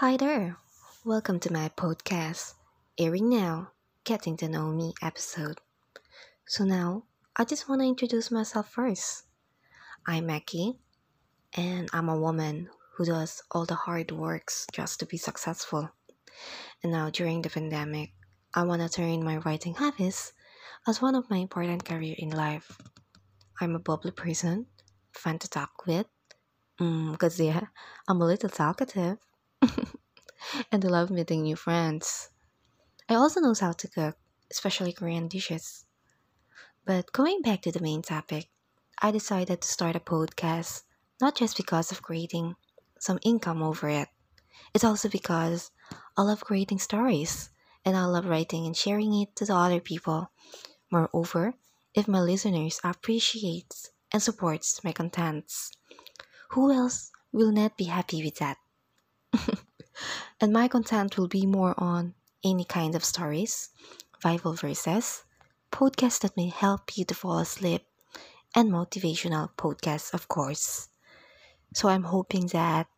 Hi there. Welcome to my podcast, airing now, Getting to Know Me episode. So now, I just want to introduce myself first. I'm Aki, and I'm a woman who does all the hard works just to be successful. And now during the pandemic, I want to turn my writing habits as one of my important career in life. I'm a bubbly person, fun to talk with, because mm, yeah, I'm a little talkative, and I love meeting new friends. I also know how to cook, especially Korean dishes. But going back to the main topic, I decided to start a podcast not just because of creating some income over it. It's also because I love creating stories and I love writing and sharing it to the other people. Moreover, if my listeners appreciates and supports my contents, who else will not be happy with that? and my content will be more on any kind of stories, Bible verses, podcasts that may help you to fall asleep, and motivational podcasts, of course. So I'm hoping that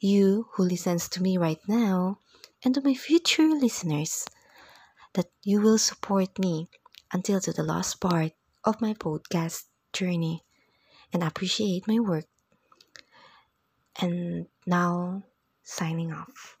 you who listens to me right now and to my future listeners that you will support me until to the last part of my podcast journey and appreciate my work. And now, signing off.